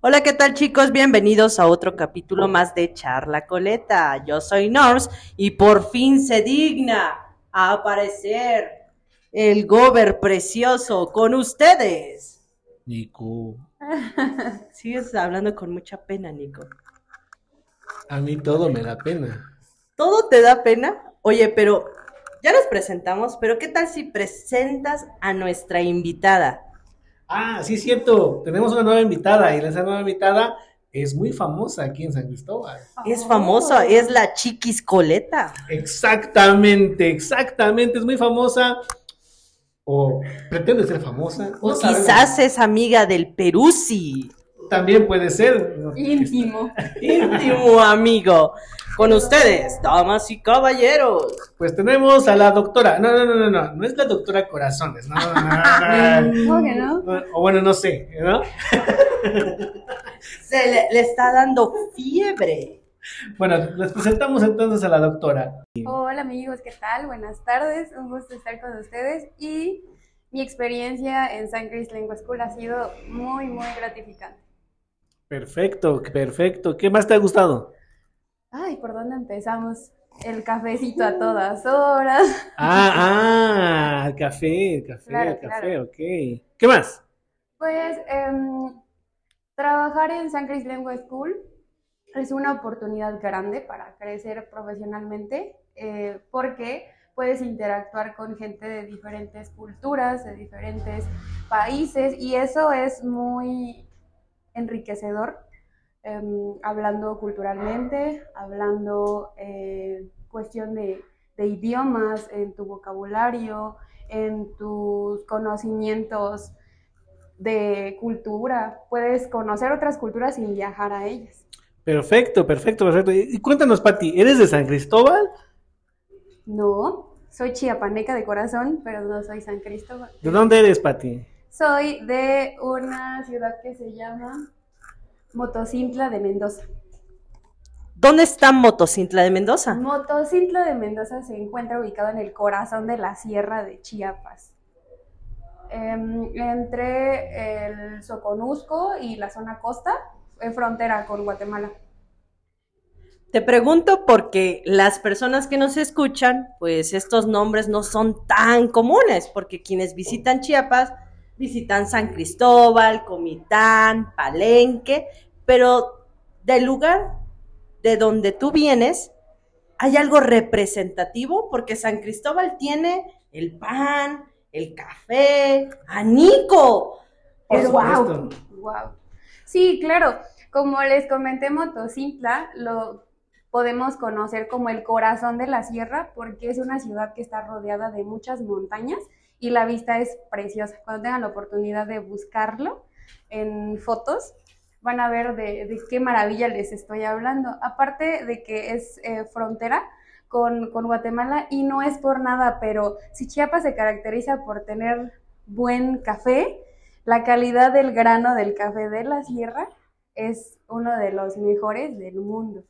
Hola, ¿qué tal chicos? Bienvenidos a otro capítulo más de Charla Coleta. Yo soy Norms y por fin se digna a aparecer el gober precioso con ustedes. Nico, Sigues hablando con mucha pena, Nico. a mí todo me da pena. ¿Todo te da pena? Oye, pero ya nos presentamos, pero ¿qué tal si presentas a nuestra invitada? Ah, sí es cierto, tenemos una nueva invitada y esa nueva invitada es muy famosa aquí en San Cristóbal. Es famosa, es la Chiquis Coleta. Exactamente, exactamente, es muy famosa o pretende ser famosa. O quizás es amiga del Peruzzi. También puede ser. Íntimo. Íntimo amigo. Con ustedes, damas y caballeros. Pues tenemos a la doctora. No, no, no, no, no, no es la doctora Corazones. No, no, no, no, no. ¿Cómo que no? O bueno, no sé, ¿no? Se le, le está dando fiebre. Bueno, les presentamos entonces a la doctora. Hola amigos, ¿qué tal? Buenas tardes, un gusto estar con ustedes y mi experiencia en San Cris Lengua School ha sido muy, muy gratificante. Perfecto, perfecto. ¿Qué más te ha gustado? Ay, ¿por dónde empezamos? El cafecito a todas horas. Ah, ah, el café, el café, Claro, el café, claro. ok. ¿Qué más? Pues em, trabajar en San Cris Lengua School es una oportunidad grande para crecer profesionalmente eh, porque puedes interactuar con gente de diferentes culturas, de diferentes países y eso es muy enriquecedor, em, hablando culturalmente, hablando eh, cuestión de, de idiomas, en tu vocabulario, en tus conocimientos de cultura. Puedes conocer otras culturas sin viajar a ellas. Perfecto, perfecto, perfecto. Y y cuéntanos, Pati, ¿eres de San Cristóbal? No, soy chiapaneca de corazón, pero no soy San Cristóbal. ¿De dónde eres, Pati? Soy de una ciudad que se llama Motocintla de Mendoza. ¿Dónde está Motocintla de Mendoza? Motocintla de Mendoza se encuentra ubicado en el corazón de la sierra de Chiapas. Em, entre el Soconusco y la zona costa, en frontera con Guatemala. Te pregunto porque las personas que nos escuchan, pues estos nombres no son tan comunes, porque quienes visitan Chiapas visitan San Cristóbal, Comitán, Palenque, pero del lugar de donde tú vienes, hay algo representativo, porque San Cristóbal tiene el pan, el café, anico. Por Es supuesto. wow. Wow. Sí, claro. Como les comenté, Motocintla lo podemos conocer como el corazón de la sierra porque es una ciudad que está rodeada de muchas montañas y la vista es preciosa. Cuando tengan la oportunidad de buscarlo en fotos, van a ver de, de qué maravilla les estoy hablando. Aparte de que es eh, frontera con, con Guatemala y no es por nada, pero si Chiapas se caracteriza por tener buen café, la calidad del grano del café de la sierra es uno de los mejores del mundo.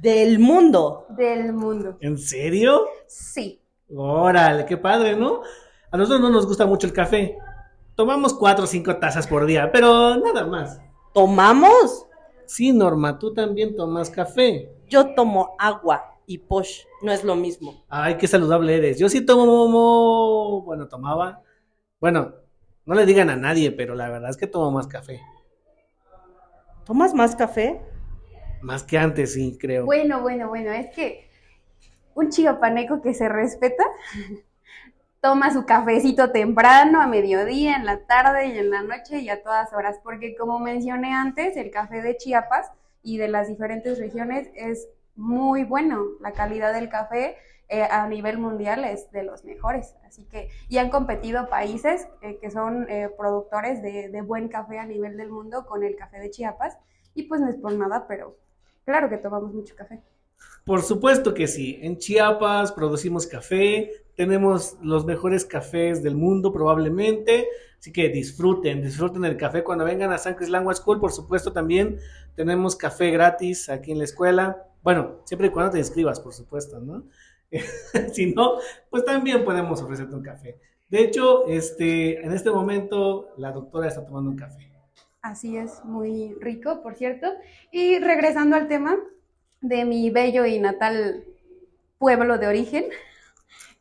Del mundo. Del mundo. ¿En serio? Sí. Órale, qué padre, ¿no? A nosotros no nos gusta mucho el café. Tomamos cuatro o cinco tazas por día, pero nada más. ¿Tomamos? Sí, Norma, tú también tomas café. Yo tomo agua y posh, no es lo mismo. Ay, qué saludable eres. Yo sí tomo, bueno, tomaba. Bueno, no le digan a nadie, pero la verdad es que tomo más café. ¿Tomas más café? Más que antes, sí, creo. Bueno, bueno, bueno, es que un chiapaneco que se respeta toma su cafecito temprano, a mediodía, en la tarde y en la noche y a todas horas, porque como mencioné antes, el café de Chiapas y de las diferentes regiones es muy bueno. La calidad del café eh, a nivel mundial es de los mejores. Así que, y han competido países eh, que son eh, productores de, de buen café a nivel del mundo con el café de Chiapas. Y pues no es por nada, pero claro que tomamos mucho café. Por supuesto que sí. En Chiapas producimos café, tenemos los mejores cafés del mundo probablemente, así que disfruten, disfruten el café cuando vengan a San Cris Language School. Por supuesto también tenemos café gratis aquí en la escuela. Bueno, siempre y cuando te inscribas, por supuesto, ¿no? si no, pues también podemos ofrecerte un café. De hecho, este, en este momento la doctora está tomando un café. Así es, muy rico, por cierto. Y regresando al tema de mi bello y natal pueblo de origen,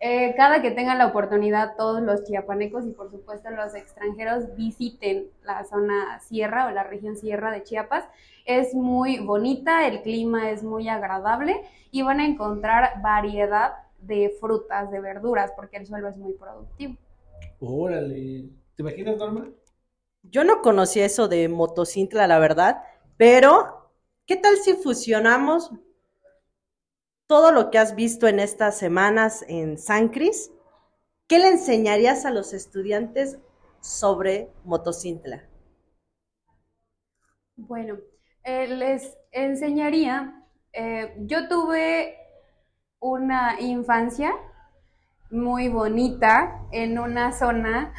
eh, cada que tengan la oportunidad, todos los chiapanecos y por supuesto los extranjeros visiten la zona sierra o la región sierra de Chiapas. Es muy bonita, el clima es muy agradable y van a encontrar variedad de frutas, de verduras, porque el suelo es muy productivo. Órale, ¿te imaginas, Norma? Yo no conocía eso de motocintla, la verdad, pero ¿qué tal si fusionamos todo lo que has visto en estas semanas en San Cris? ¿Qué le enseñarías a los estudiantes sobre motocintla? Bueno, eh, les enseñaría, eh, yo tuve una infancia muy bonita en una zona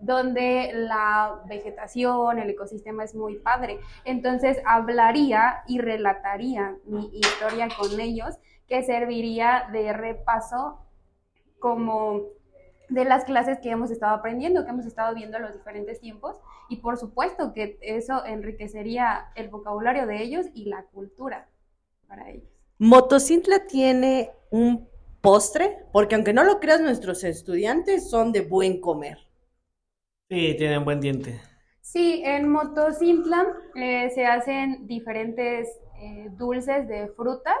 donde la vegetación, el ecosistema es muy padre. Entonces hablaría y relataría mi historia con ellos, que serviría de repaso como de las clases que hemos estado aprendiendo, que hemos estado viendo en los diferentes tiempos. Y por supuesto que eso enriquecería el vocabulario de ellos y la cultura para ellos. Motocintla tiene un postre, porque aunque no lo creas, nuestros estudiantes son de buen comer. Sí, tienen buen diente. Sí, en Motocintla eh, se hacen diferentes eh, dulces de frutas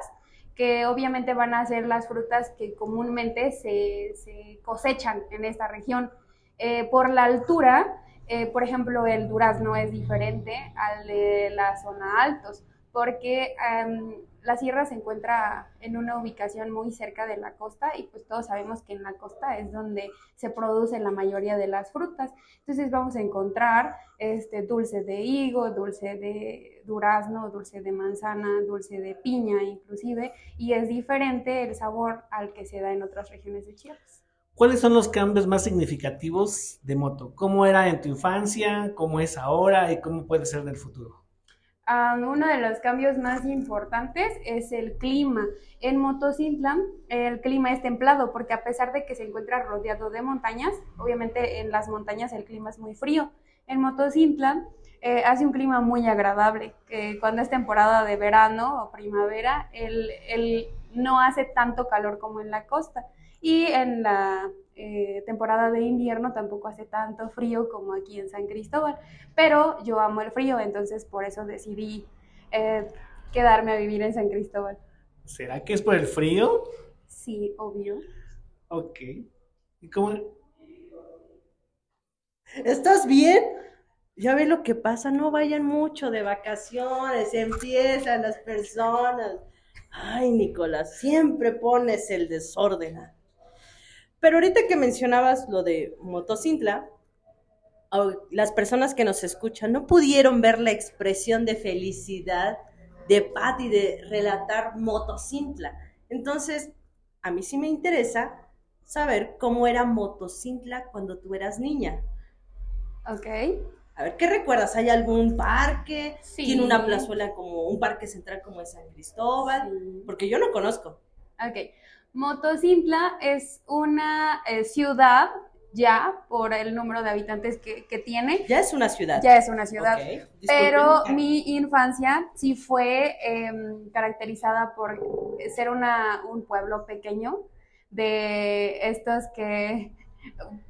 que obviamente van a ser las frutas que comúnmente se, se cosechan en esta región. Eh, por la altura, por ejemplo, el durazno es diferente al de la zona altos, porque em, la sierra se encuentra en una ubicación muy cerca de la costa y pues todos sabemos que en la costa es donde se producen la mayoría de las frutas. Entonces vamos a encontrar este dulce de higo, dulce de durazno, dulce de manzana, dulce de piña inclusive y es diferente el sabor al que se da en otras regiones de Chiapas. ¿Cuáles son los cambios más significativos de moto? ¿Cómo era en tu infancia? ¿Cómo es ahora? ¿Y cómo puede ser en el futuro? Uno de los cambios más importantes es el clima. En Motocintla el clima es templado porque a pesar de que se encuentra rodeado de montañas, obviamente en las montañas el clima es muy frío. En Motocintla eh, hace un clima muy agradable, que cuando es temporada de verano o primavera, el, no hace tanto calor como en la costa. Y en la eh, temporada de invierno tampoco hace tanto frío como aquí en San Cristóbal, pero yo amo el frío, entonces por eso decidí eh, quedarme a vivir en San Cristóbal. ¿Será que es por el frío? Sí, obvio. Ok. ¿Y cómo? ¿Estás bien? Ya ve lo que pasa, no vayan mucho de vacaciones, empiezan las personas. Ay, Nicolás, siempre pones el desorden. Pero ahorita que mencionabas lo de Motocintla, las personas que nos escuchan no pudieron ver la expresión de felicidad de Patti de relatar Motocintla. Entonces, a mí sí me interesa saber cómo era Motocintla cuando tú eras niña. Ok. A ver, ¿qué recuerdas? ¿Hay algún parque? Sí. ¿Tiene una plazuela como un parque central como en San Cristóbal? Porque yo no conozco. Ok. Motocintla es una eh, ciudad ya por el número de habitantes que, tiene. Ya es una ciudad. Ya es una ciudad. Pero mi infancia sí fue em, caracterizada por ser una, un pueblo pequeño de estos que...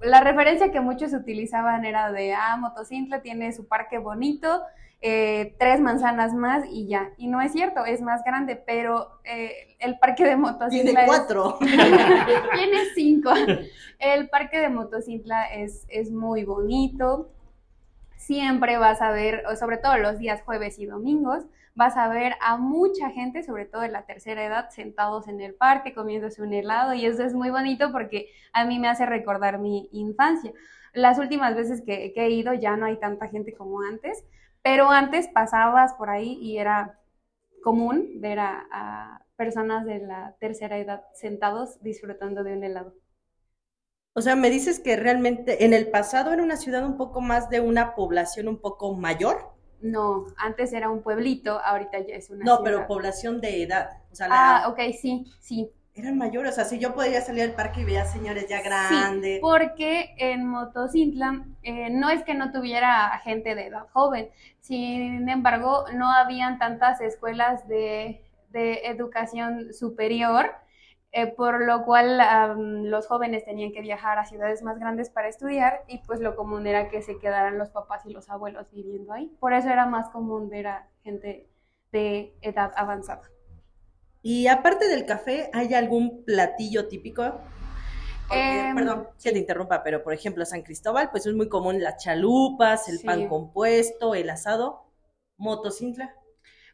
La referencia que muchos utilizaban era de, ah, Motocintla tiene su parque bonito, eh, tres manzanas más y ya. Y no es cierto, es más grande, pero eh, el parque de motocicla. Tiene cuatro. tiene cinco. El parque de motocicla es, es muy bonito. Siempre vas a ver, sobre todo los días jueves y domingos, vas a ver a mucha gente, sobre todo de la tercera edad, sentados en el parque comiéndose un helado y eso es muy bonito porque a mí me hace recordar mi infancia. Las últimas veces que he ido ya no hay tanta gente como antes, pero antes pasabas por ahí y era común ver a, personas de la tercera edad sentados disfrutando de un helado. O sea, me dices que realmente en el pasado era una ciudad un poco más de una población un poco mayor. No, antes era un pueblito, ahorita ya es una ciudad. No, pero población de edad. Ah, ok, sí, sí. Eran mayores. O sea, si yo podía salir al parque y veía señores ya grandes. Sí, porque en Motocintla eh, no es que no tuviera gente de edad joven, sin embargo, no habían tantas escuelas de, de educación superior. eh, por lo cual los jóvenes tenían que viajar a ciudades más grandes para estudiar y pues lo común era que se quedaran los papás y los abuelos viviendo ahí. Por eso era más común ver a gente de edad avanzada. Y aparte del café, ¿hay algún platillo típico? Porque, Em, perdón que te interrumpa, pero por ejemplo, San Cristóbal, pues es muy común las chalupas, el Sí. pan compuesto, el asado. Motocintla.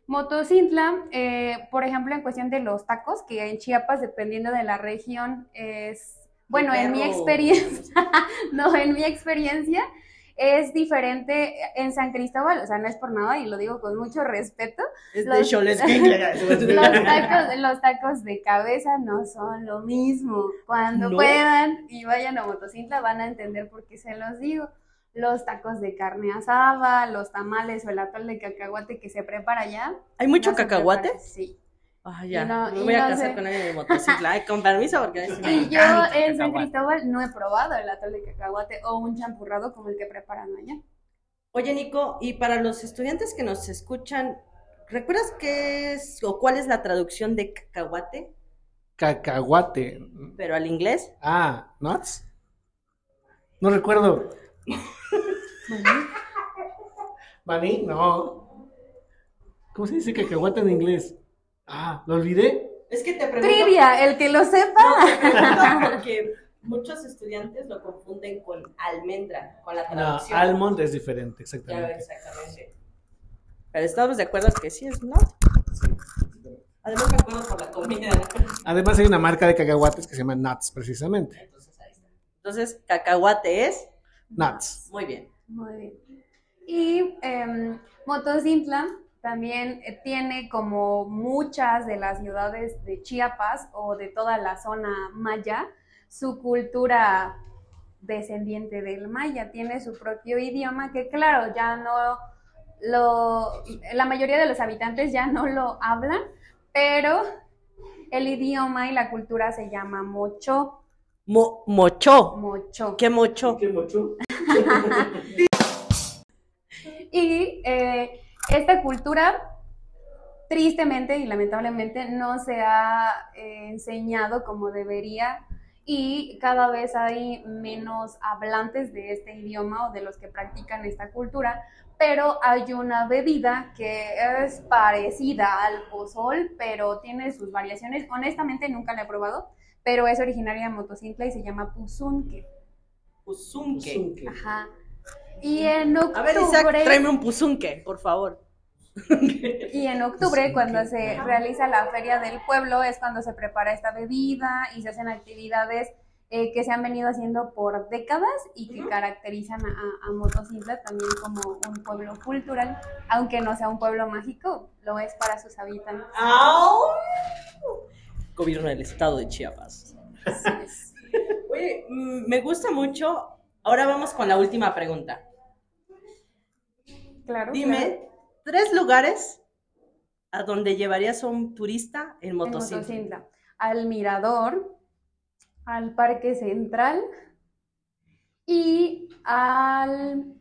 Motocintla, eh, por ejemplo, en cuestión de los tacos, que en Chiapas, dependiendo de la región, es, bueno, en mi experiencia, no, en mi experiencia, es diferente en San Cristóbal, o sea, no es por nada y lo digo con mucho respeto, Es Los- de Xolescuincle. los tacos, los tacos de cabeza no son lo mismo. Cuando ¿No? puedan y vayan a Motocintla van a entender por qué se los digo. Los tacos de carne asada, los tamales o el atol de cacahuate que se prepara allá. ¿Hay mucho no cacahuate? prepara- Sí. Ah, ya. Y no- me voy a no casar sé. con alguien de motocicla. Ay, con permiso, porque sí Y yo en San. Cristóbal no he probado el atol de cacahuate o un champurrado como el que preparan allá. Oye, Nico, y para los estudiantes que nos escuchan, ¿recuerdas qué es o cuál es la traducción de cacahuate, Cacahuate. pero al inglés? Ah, ¿nuts? No recuerdo. ¿Maní? No. ¿Cómo se dice cacahuate en inglés? Ah, ¿lo olvidé? Es que te pregunto. Trivia, el que lo sepa. No, porque muchos estudiantes lo confunden con almendra, con la No, traducción. almond es diferente, Ya, exactamente. exactamente. Pero estamos de acuerdo que sí es, ¿no? Además me acuerdo por la comida. Además hay una marca de cacahuates que se llama Nuts, precisamente. Entonces, ahí está. Entonces, cacahuate es. Nuts. Muy bien. Muy bien. Y Motocintla también eh, tiene como muchas de las ciudades de Chiapas o de toda la zona maya, su cultura descendiente del maya, tiene su propio idioma que claro, ya no lo, la mayoría de los habitantes ya no lo hablan, pero el idioma y la cultura se llama mocho, Mo- mocho. mocho. ¿Qué mocho? ¿Qué mucho? esta cultura, tristemente y lamentablemente, no se ha eh, enseñado como debería y cada vez hay menos hablantes de este idioma o de los que practican esta cultura, pero hay una bebida que es parecida al pozol, pero tiene sus variaciones. Honestamente nunca la he probado, pero es originaria de Motocintla y se llama puzunque. Puzunque. Ajá. Y en octubre... A ver, Isaac, tráeme un puzunque, por favor. Y en octubre, Sí, cuando se realiza la feria del pueblo, es cuando se prepara esta bebida y se hacen actividades eh, que se han venido haciendo por décadas y que caracterizan a, a también como un pueblo cultural, aunque no sea un pueblo mágico, lo es para sus habitantes. ¡Au! Gobierno del estado de Chiapas. Oye, mm, me gusta mucho. Ahora vamos con la última pregunta. Claro. Dime tres lugares a donde llevarías a un turista en motocicleta. Motocintla. Al Mirador, al Parque Central y al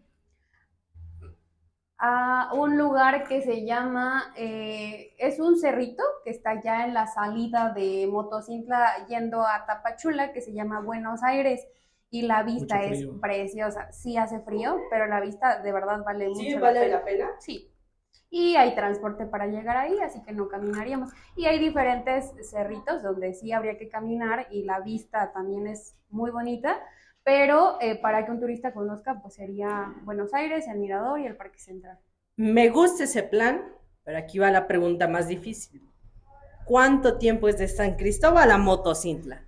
a un lugar que se llama, eh, es un cerrito que está ya en la salida de Motocintla yendo a Tapachula, que se llama Buenos Aires, y la vista Mucho es preciosa. Sí hace frío, pero la vista de verdad vale mucho Sí, la vale pena. la pena. Sí. Y hay transporte para llegar ahí, así que no caminaríamos. Y hay diferentes cerritos donde sí habría que caminar y la vista también es muy bonita, pero eh, para que un turista conozca, pues sería Buenos Aires, el Mirador y el Parque Central. Me gusta ese plan, pero aquí va la pregunta más difícil. ¿Cuánto tiempo es de San Cristóbal a Motocintla?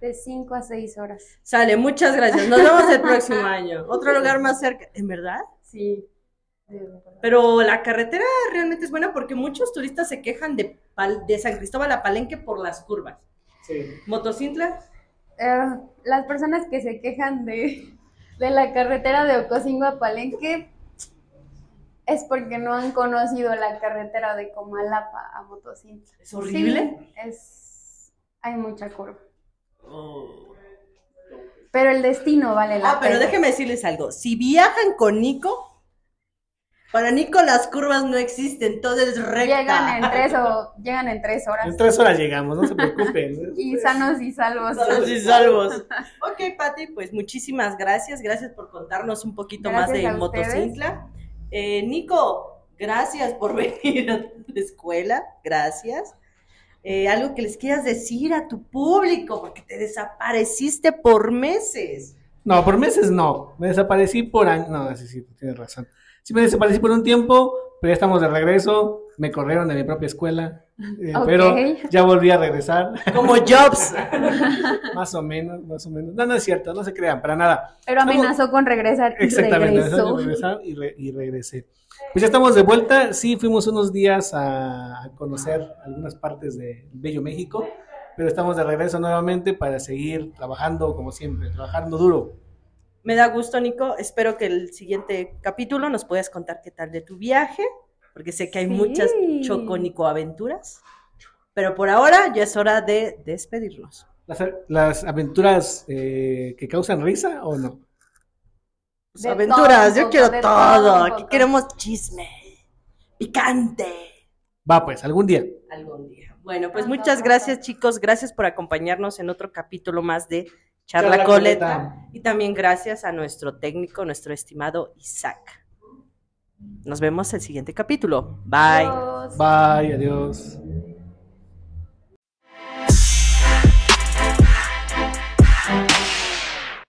De 5 a 6 horas. Sale, muchas gracias. Nos vemos el próximo año. Otro lugar más cerca. ¿En verdad? Sí. Pero la carretera realmente es buena porque muchos turistas se quejan de, Pal- de San Cristóbal a Palenque por las curvas. Sí. Motocintla, Eh, las personas que se quejan de, de la carretera de Ocosingo a Palenque es porque no han conocido la carretera de Comalapa a Motocintla. es horrible. Sí, es Hay mucha curva. Pero el destino vale la Ah, pero pena. déjeme decirles algo. Si viajan con Nico, para Nico las curvas no existen, todo es recta. Llegan en tres o llegan en tres horas. En tres horas llegamos, no se preocupen. Y sanos y salvos. Sanos y salvos. Ok, Pati, pues muchísimas gracias. Gracias por contarnos un poquito más de. Motocicla. Eh, Nico, gracias por venir a la escuela. Gracias. Eh, algo que les quieras decir a tu público, porque te desapareciste por meses. No, por meses no. Me desaparecí por años. No, sí, sí, tienes razón. Sí me desaparecí por un tiempo, pero ya estamos de regreso. Me corrieron de mi propia escuela. eh, Ok. Pero ya volví a regresar. Como Jobs. más o menos, más o menos. No, no es cierto, no se crean, para nada. Pero amenazó con regresar y Exactamente, regresó. regresar y, re- y regresé. Pues ya estamos de vuelta. Sí, fuimos unos días a, a conocer algunas partes de Bello México, pero estamos de regreso nuevamente para seguir trabajando como siempre, trabajando duro. Me da gusto, Nico. Espero que el siguiente capítulo nos puedas contar qué tal de tu viaje, porque sé que hay Sí. muchas Choconico aventuras. Pero por ahora ya es hora de despedirnos. Las, las aventuras eh, que causan risa o no? Pues, aventuras, todo yo quiero todo. todo Aquí queremos chisme, picante. Va, pues, algún día. Algún día. Bueno, pues muchas gracias, chicos. Gracias por acompañarnos en otro capítulo más de Charla, Charla Coleta. Coleta. Y también gracias a nuestro técnico, nuestro estimado Isaac. Nos vemos el siguiente capítulo. Bye. Adiós. Bye, adiós.